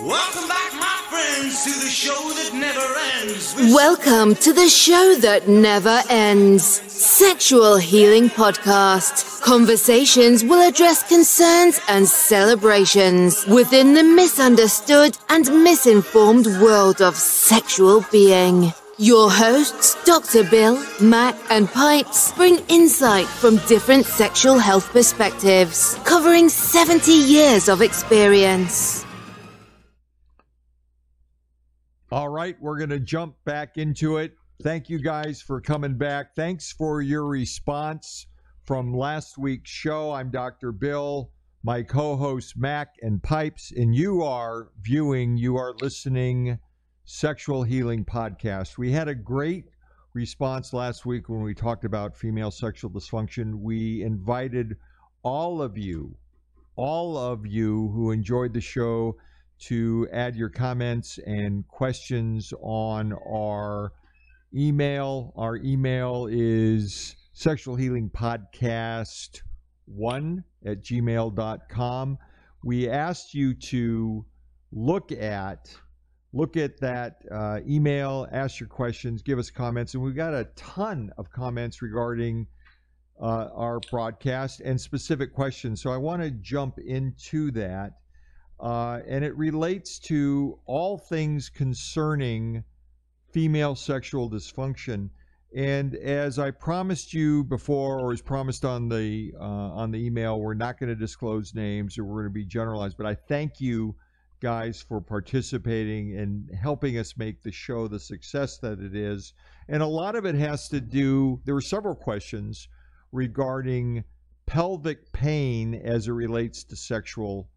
Welcome back, my friends, to the show that never ends. Welcome to the show that never ends. Sexual Healing Podcast. Conversations will address concerns and celebrations within the misunderstood and misinformed world of sexual being. Your hosts, Dr. Bill, Mac, and Pipes, bring insight from different sexual health perspectives, covering 70 years of experience. All right, we're going to jump back into it. Thank you guys for coming back. Thanks for your response from last week's show. I'm Dr. Bill, my co host Mac and Pipes, and you are viewing, you are listening Sexual Healing Podcast. We had a great response last week when we talked about female sexual dysfunction. We invited all of you, all of you who enjoyed the show to add your comments and questions on our email. Our email is sexual healing podcast one at gmail.com. We asked you to look at look at that uh, email, ask your questions, give us comments, and we've got a ton of comments regarding uh, our broadcast and specific questions. So I want to jump into that, uh, and it relates to all things concerning female sexual dysfunction. And as I promised you before, or as promised on the uh, on the email, we're not going to disclose names, or we're going to be generalized. But I thank you guys for participating and helping us make the show the success that it is. And a lot of it has to do, there were several questions regarding pelvic pain as it relates to sexual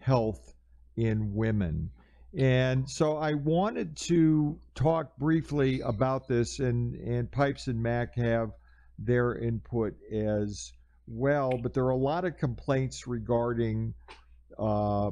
health in women. And so I wanted to talk briefly about this, and, and Pipes and Mac have their input as well. But there are a lot of complaints regarding uh,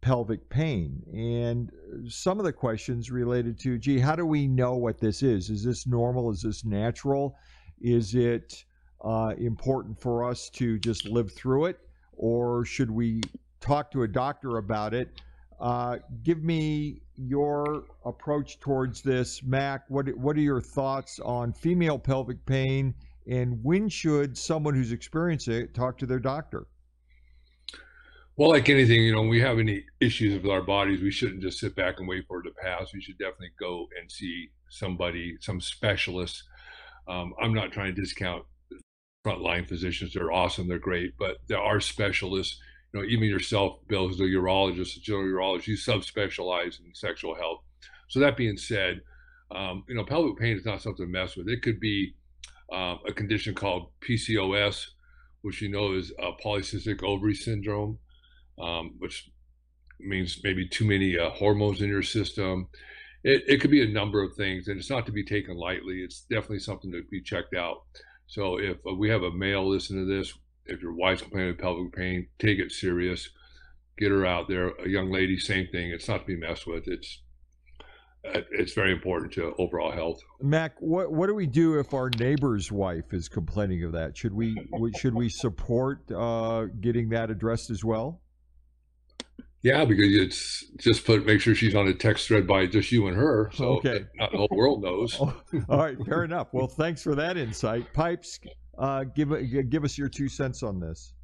pelvic pain. And some of the questions related to, gee, how do we know what this is? Is this normal? Is this natural? Is it uh, important for us to just live through it? Or should we talk to a doctor about it? Uh, give me your approach towards this, Mac. What what are your thoughts on female pelvic pain, and when should someone who's experienced it talk to their doctor? Well, like anything, you know, when we have any issues with our bodies, we shouldn't just sit back and wait for it to pass. We should definitely go and see somebody, some specialist. Um, I'm not trying to discount frontline physicians. They're awesome. They're great, but there are specialists. Know, even yourself, Bill, as a urologist, a general urologist, you subspecialize in sexual health. So that being said, um, you know, pelvic pain is not something to mess with. It could be um, a condition called PCOS, which you know is a polycystic ovary syndrome um, which means maybe too many uh, hormones in your system. It, it could be a number of things, and it's not to be taken lightly. It's definitely something to be checked out. So if uh, we have a male listen to this, if your wife's complaining of pelvic pain, take it serious. Get her out there. A young lady, same thing. It's not to be messed with. It's uh, it's very important to overall health. Mac, what what do we do if our neighbor's wife is complaining of that? Should we should we support uh, getting that addressed as well? Yeah, because it's just put make sure she's on a text thread by just you and her, so okay. not the whole world knows. all right, fair enough. Well, thanks for that insight. Pipes, uh, give give us your two cents on this.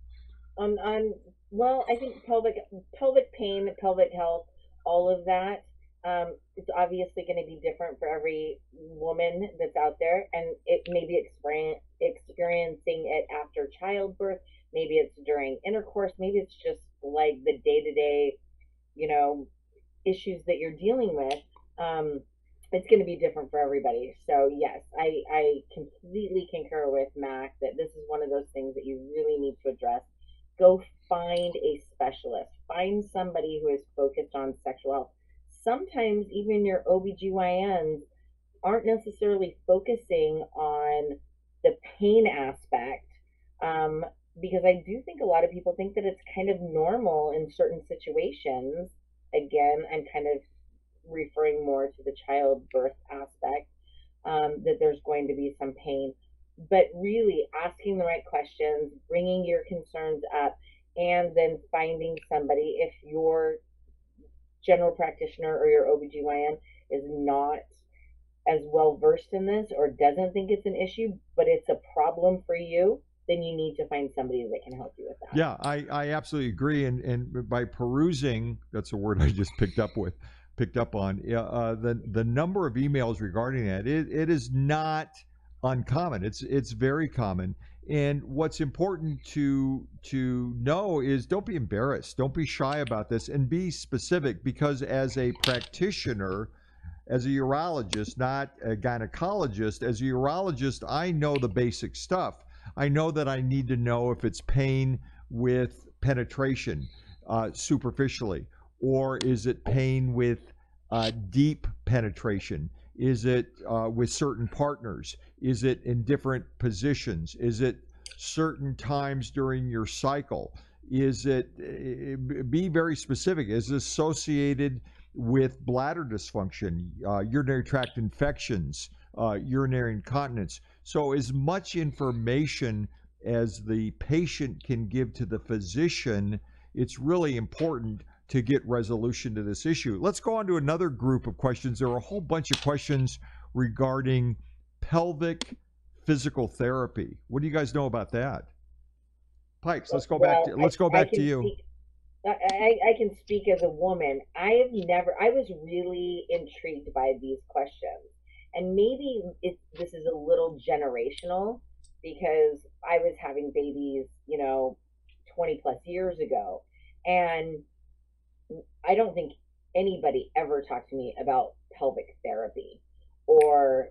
Um, on well, I think pelvic pelvic pain, pelvic health, all of that. Um, it's obviously going to be different for every woman that's out there, and it may be experiencing it after childbirth. Maybe it's during intercourse. Maybe it's just like the day to day, you know, issues that you're dealing with, um, it's going to be different for everybody. So yes, I, I completely concur with Mac that this is one of those things that you really need to address. Go find a specialist. Find somebody who is focused on sexual health. Sometimes even your OBGYNs aren't necessarily focusing on the pain aspect. Um, because I do think a lot of people think that it's kind of normal in certain situations. Again, I'm kind of referring more to the childbirth aspect um, that there's going to be some pain. But really asking the right questions, bringing your concerns up, and then finding somebody if you're general practitioner or your OBGYN is not as well versed in this or doesn't think it's an issue, but it's a problem for you, then you need to find somebody that can help you with that. Yeah, I, I absolutely agree. And and by perusing, that's a word I just picked up with, picked up on. Uh, the the number of emails regarding that it, it is not uncommon. It's it's very common. And what's important to to know is don't be embarrassed, don't be shy about this, and be specific because as a practitioner, as a urologist, not a gynecologist, as a urologist, I know the basic stuff. I know that I need to know if it's pain with penetration uh, superficially, or is it pain with uh, deep penetration? Is it uh, with certain partners? Is it in different positions? Is it certain times during your cycle? Is it, eh, be very specific, is it associated with bladder dysfunction, uh, urinary tract infections, uh, urinary incontinence? So, as much information as the patient can give to the physician, it's really important to get resolution to this issue. Let's go on to another group of questions. There are a whole bunch of questions regarding pelvic physical therapy. What do you guys know about that? Pipes, let's go Well, back to let's go I- I back to you. speak- I, I, I can speak as a woman. I have never. I was really intrigued by these questions, and maybe it, this is a little generational because I was having babies, you know, twenty plus years ago, and I don't think anybody ever talked to me about pelvic therapy or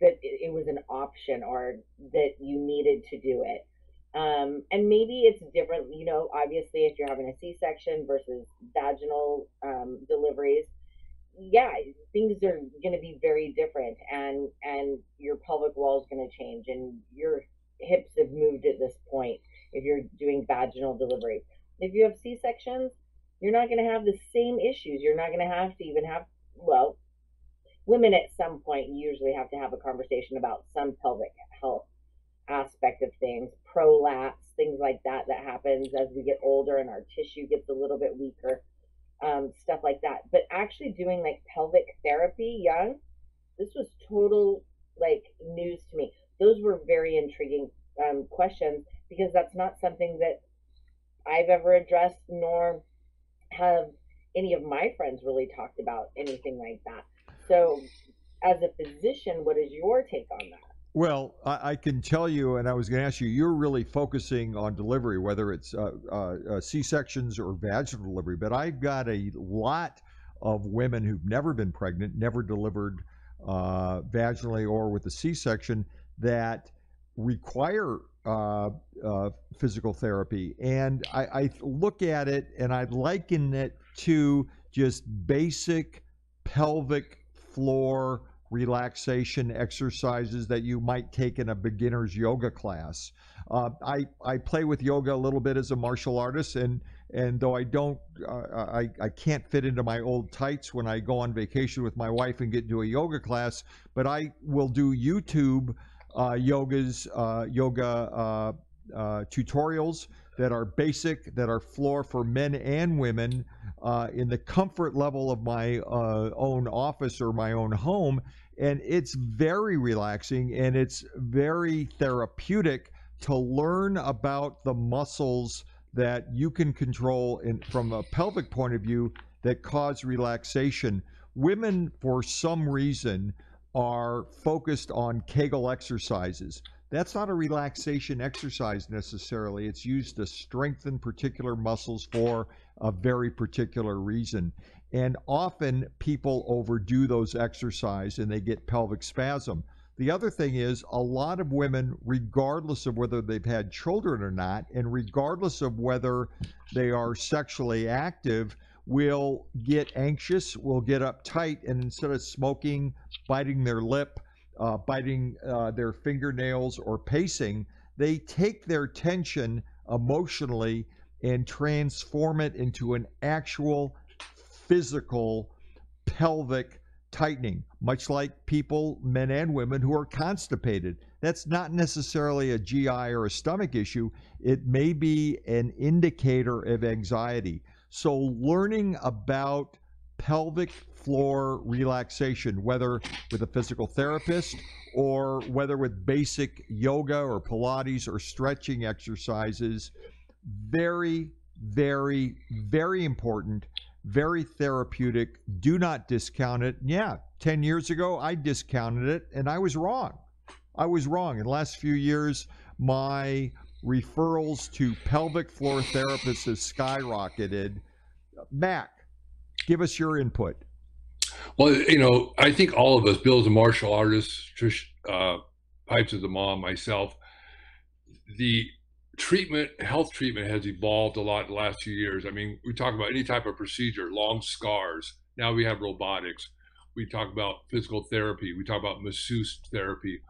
that it was an option or that you needed to do it. Um, and maybe it's different, you know, obviously if you're having a C-section versus vaginal um, deliveries, yeah, things are going to be very different and, and your pelvic wall is going to change and your hips have moved at this point if you're doing vaginal delivery. If you have C-sections, you're not going to have the same issues. You're not going to have to even have, well, women at some point usually have to have a conversation about some pelvic health aspect of things, prolapse, things like that that happens as we get older and our tissue gets a little bit weaker, um, stuff like that. But actually doing like pelvic therapy young, this was total like news to me. Those were very intriguing um, questions because that's not something that I've ever addressed, nor have any of my friends really talked about anything like that. So, as a physician, what is your take on that? Well, I, I can tell you, and I was going to ask you, you're really focusing on delivery, whether it's uh, uh, uh, C sections or vaginal delivery. But I've got a lot of women who've never been pregnant, never delivered uh, vaginally or with a C section that require physical therapy. And I, I look at it and I liken it to just basic pelvic floor relaxation exercises that you might take in a beginner's yoga class. Uh, I, I play with yoga a little bit as a martial artist, and and though I don't, uh, I, I can't fit into my old tights when I go on vacation with my wife and get into a yoga class, but I will do YouTube uh, yogas, uh, yoga uh, uh, tutorials that are basic, that are floor for men and women uh, in the comfort level of my uh, own office or my own home. And it's very relaxing and it's very therapeutic to learn about the muscles that you can control in, from a pelvic point of view that cause relaxation. Women, for some reason, are focused on Kegel exercises. That's not a relaxation exercise necessarily. It's used to strengthen particular muscles for a very particular reason. And often people overdo those exercises and they get pelvic spasm. The other thing is a lot of women, regardless of whether they've had children or not, and regardless of whether they are sexually active, will get anxious, will get uptight, and instead of smoking, biting their lip, uh, biting uh, their fingernails, or pacing, they take their tension emotionally and transform it into an actual physical pelvic tightening, much like people, men and women, who are constipated. That's not necessarily a GI or a stomach issue. It may be an indicator of anxiety. So, learning about pelvic floor relaxation, whether with a physical therapist or whether with basic yoga or Pilates or stretching exercises, very, very, very important, very therapeutic. Do not discount it. Yeah, 10 years ago, I discounted it and I was wrong. I was wrong. In the last few years, my referrals to pelvic floor therapists has skyrocketed. Mac, give us your input. Well, you know, I think all of us, Bill's a martial artist, Trish uh, Pipes is a mom, myself, the treatment, health treatment has evolved a lot in the last few years. I mean, we talk about any type of procedure, long scars. Now we have robotics. We talk about physical therapy. We talk about masseuse therapy.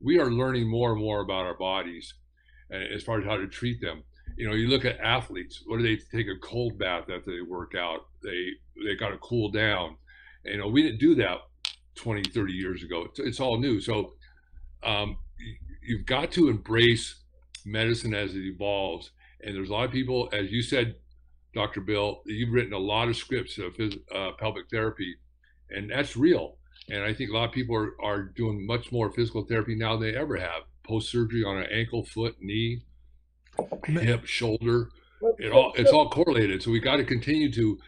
We are learning more and more about our bodies as far as how to treat them. You know, you look at athletes. What do they take a cold bath after they work out? They they got to cool down. You know, we didn't do that 20, 30 years ago. It's, it's all new. So um, you've got to embrace medicine as it evolves. And there's a lot of people, as you said, Dr. Bill, you've written a lot of scripts of phys- uh, pelvic therapy, and that's real. And I think a lot of people are, are doing much more physical therapy now than they ever have. Post surgery on an ankle, foot, knee, hip, shoulder. It all it's all correlated. So we got to continue to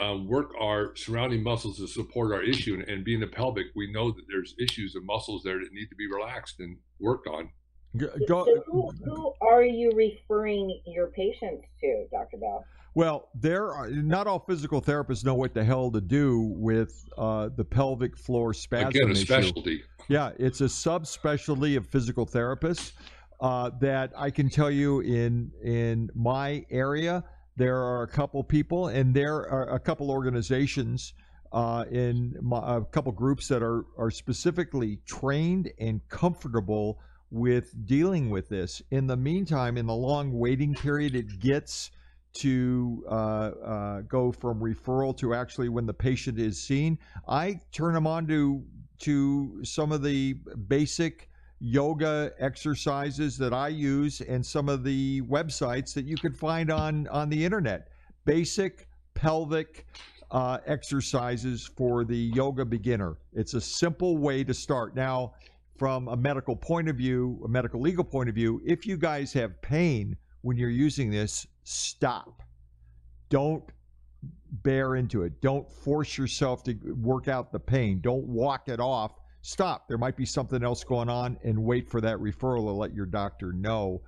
um, work our surrounding muscles to support our issue. And, and being the pelvic, we know that there's issues of muscles there that need to be relaxed and worked on. Go, so who, who are you referring your patients to, Dr. Bell? Well, there are not all physical therapists know what the hell to do with uh, the pelvic floor spasm Again, a issue. specialty. Yeah, it's a subspecialty of physical therapists uh, that I can tell you in in my area there are a couple people and there are a couple organizations uh, in my, a couple groups that are are specifically trained and comfortable with dealing with this. In the meantime, in the long waiting period, it gets to uh, uh, go from referral to actually when the patient is seen. I turn them on to to some of the basic yoga exercises that I use and some of the websites that you can find on on the internet. Basic pelvic uh, exercises for the yoga beginner. It's a simple way to start. Now, from a medical point of view, a medical legal point of view, if you guys have pain when you're using this, stop. Don't bear into it. Don't force yourself to work out the pain. Don't walk it off stop. There might be something else going on, and wait for that referral to let your doctor know.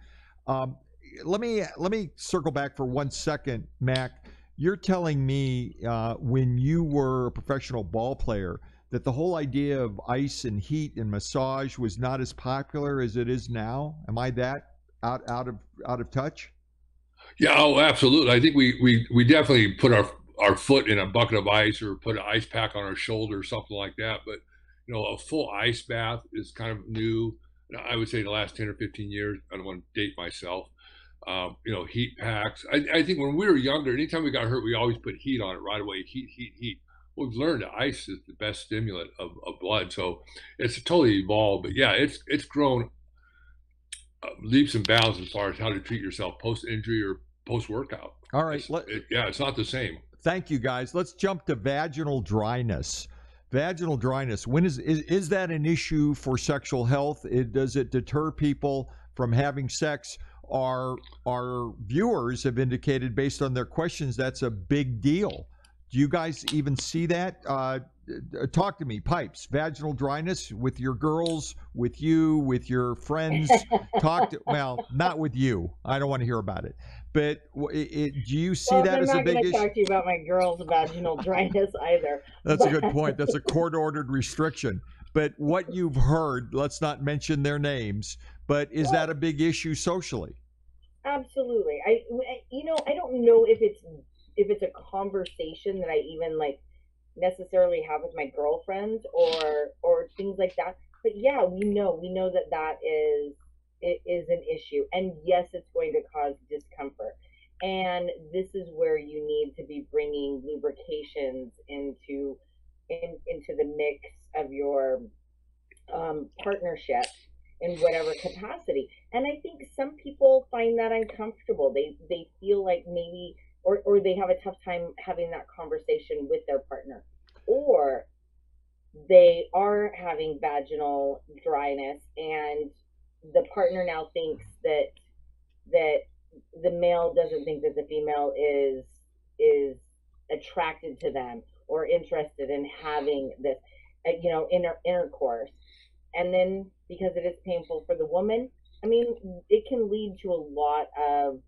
Um, let me let me circle back for one second, Mac. You're telling me uh, when you were a professional ball player that the whole idea of ice and heat and massage was not as popular as it is now. Am I that out out of out of touch? Yeah, oh, absolutely. I think we we we definitely put our our foot in a bucket of ice or put an ice pack on our shoulder or something like that. But you know, a full ice bath is kind of new. I would say the last 10 or 15 years, I don't want to date myself. Um, you know, heat packs. I, I, think when we were younger, anytime we got hurt, we always put heat on it right away. Heat, heat, heat. We've learned that ice is the best stimulant of, of blood. So it's totally evolved. But yeah, it's it's grown leaps and bounds as far as how to treat yourself post injury or post workout. All right. It, yeah, it's not the same. Thank you, guys. Let's jump to vaginal dryness vaginal dryness when is, is is that an issue for sexual health it, does it deter people from having sex our our viewers have indicated based on their questions that's a big deal do you guys even see that uh, Uh, uh, talk to me pipes vaginal dryness with your girls with you with your friends talk to well not with you i don't want to hear about it but it, it, do you see well, that as a big issue? I'm not talk to you about my girls' vaginal dryness either. That's a good point. That's a court-ordered restriction. But what you've heard, let's not mention their names, but is well, that a big issue socially? Absolutely. I, you know, I don't know if it's if it's a conversation that I even like necessarily have with my girlfriends or or things like that. But yeah, we know we know that that is it is an issue. And yes, it's going to cause discomfort. And this is where you need to be bringing lubrications into in, into the mix of your um, partnership in whatever capacity. And I think some people find that uncomfortable. They they feel like maybe or, or they have a tough time having that conversation with their partner, or they are having vaginal dryness and the partner now thinks that that the male doesn't think that the female is is attracted to them or interested in having this uh, you know inter- intercourse. And then because it is painful for the woman i mean it can lead to a lot of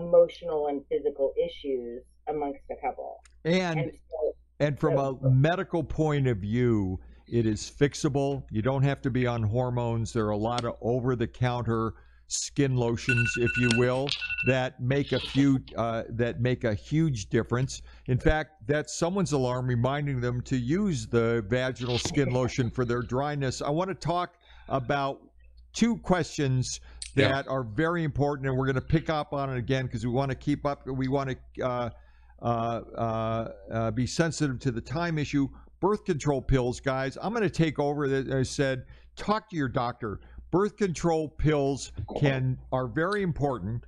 emotional and physical issues amongst a couple And and so and from a medical point of view, it is fixable. You don't have to be on hormones. There are a lot of over the counter skin lotions, if you will, that make a few uh, that make a huge difference. In fact, that's someone's alarm reminding them to use the vaginal skin lotion for their dryness. I want to talk about two questions Yeah. that are very important, and we're going to pick up on it again because we want to keep up. We want to uh, uh, uh, uh, be sensitive to the time issue. Birth control pills, guys. I'm going to take over. That I said, talk to your doctor. Birth control pills can are very important,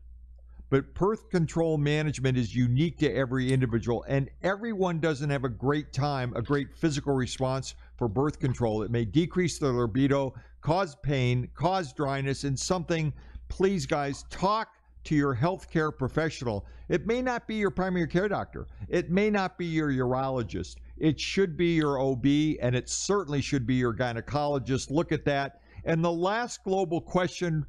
but birth control management is unique to every individual, and everyone doesn't have a great time, a great physical response for birth control. It may decrease their libido, cause pain, cause dryness, and something. Please, guys, talk to your healthcare professional. It may not be your primary care doctor. It may not be your urologist. It should be your OB, and it certainly should be your gynecologist. Look at that. And the last global question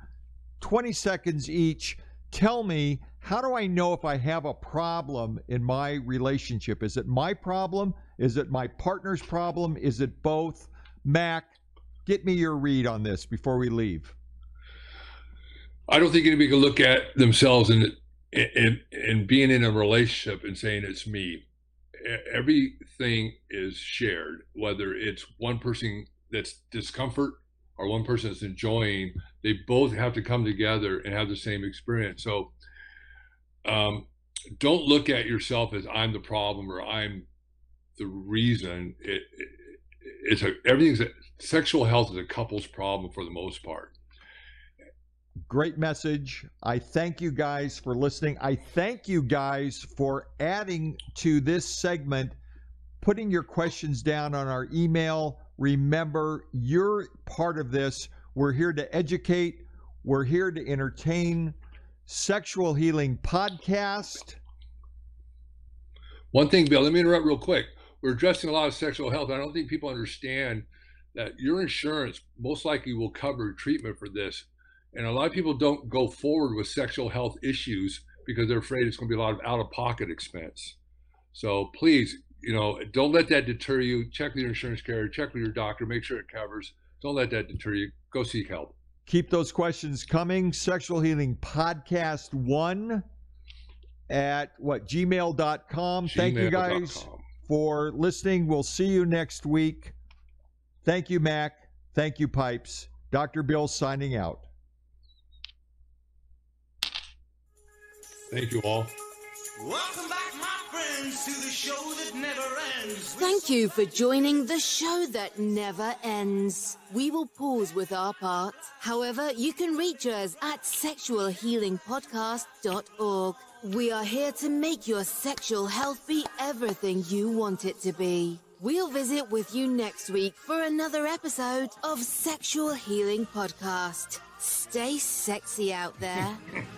20 seconds each. Tell me, how do I know if I have a problem in my relationship? Is it my problem? Is it my partner's problem? Is it both? Mac, get me your read on this before we leave. I don't think anybody can look at themselves and and and being in a relationship and saying it's me. Everything is shared, whether it's one person that's discomfort or one person that's enjoying. They both have to come together and have the same experience. So, um, don't look at yourself as I'm the problem or I'm the reason. It, it it's a everything's a, sexual health is a couple's problem for the most part. Great message. I thank you guys for listening. I thank you guys for adding to this segment, putting your questions down on our email. Remember, you're part of this. We're here to educate, we're here to entertain. Sexual Healing Podcast. One thing, Bill, let me interrupt real quick. We're addressing a lot of sexual health. I don't think people understand that your insurance most likely will cover treatment for this. And a lot of people don't go forward with sexual health issues because they're afraid it's going to be a lot of out of pocket expense. So please, you know, don't let that deter you. Check with your insurance carrier, check with your doctor, make sure it covers. Don't let that deter you. Go seek help. Keep those questions coming. Sexual Healing Podcast 1 at what gmail.com. Thank you guys Gmail.com. for listening. We'll see you next week. Thank you, Mac. Thank you, Pipes. Dr. Bill signing out. Thank you all. Welcome back, my friends, to the show that never ends. Thank you for joining the show that never ends. We will pause with our part. However, you can reach us at sexualhealingpodcast.org. We are here to make your sexual health be everything you want it to be. We'll visit with you next week for another episode of Sexual Healing Podcast. Stay sexy out there.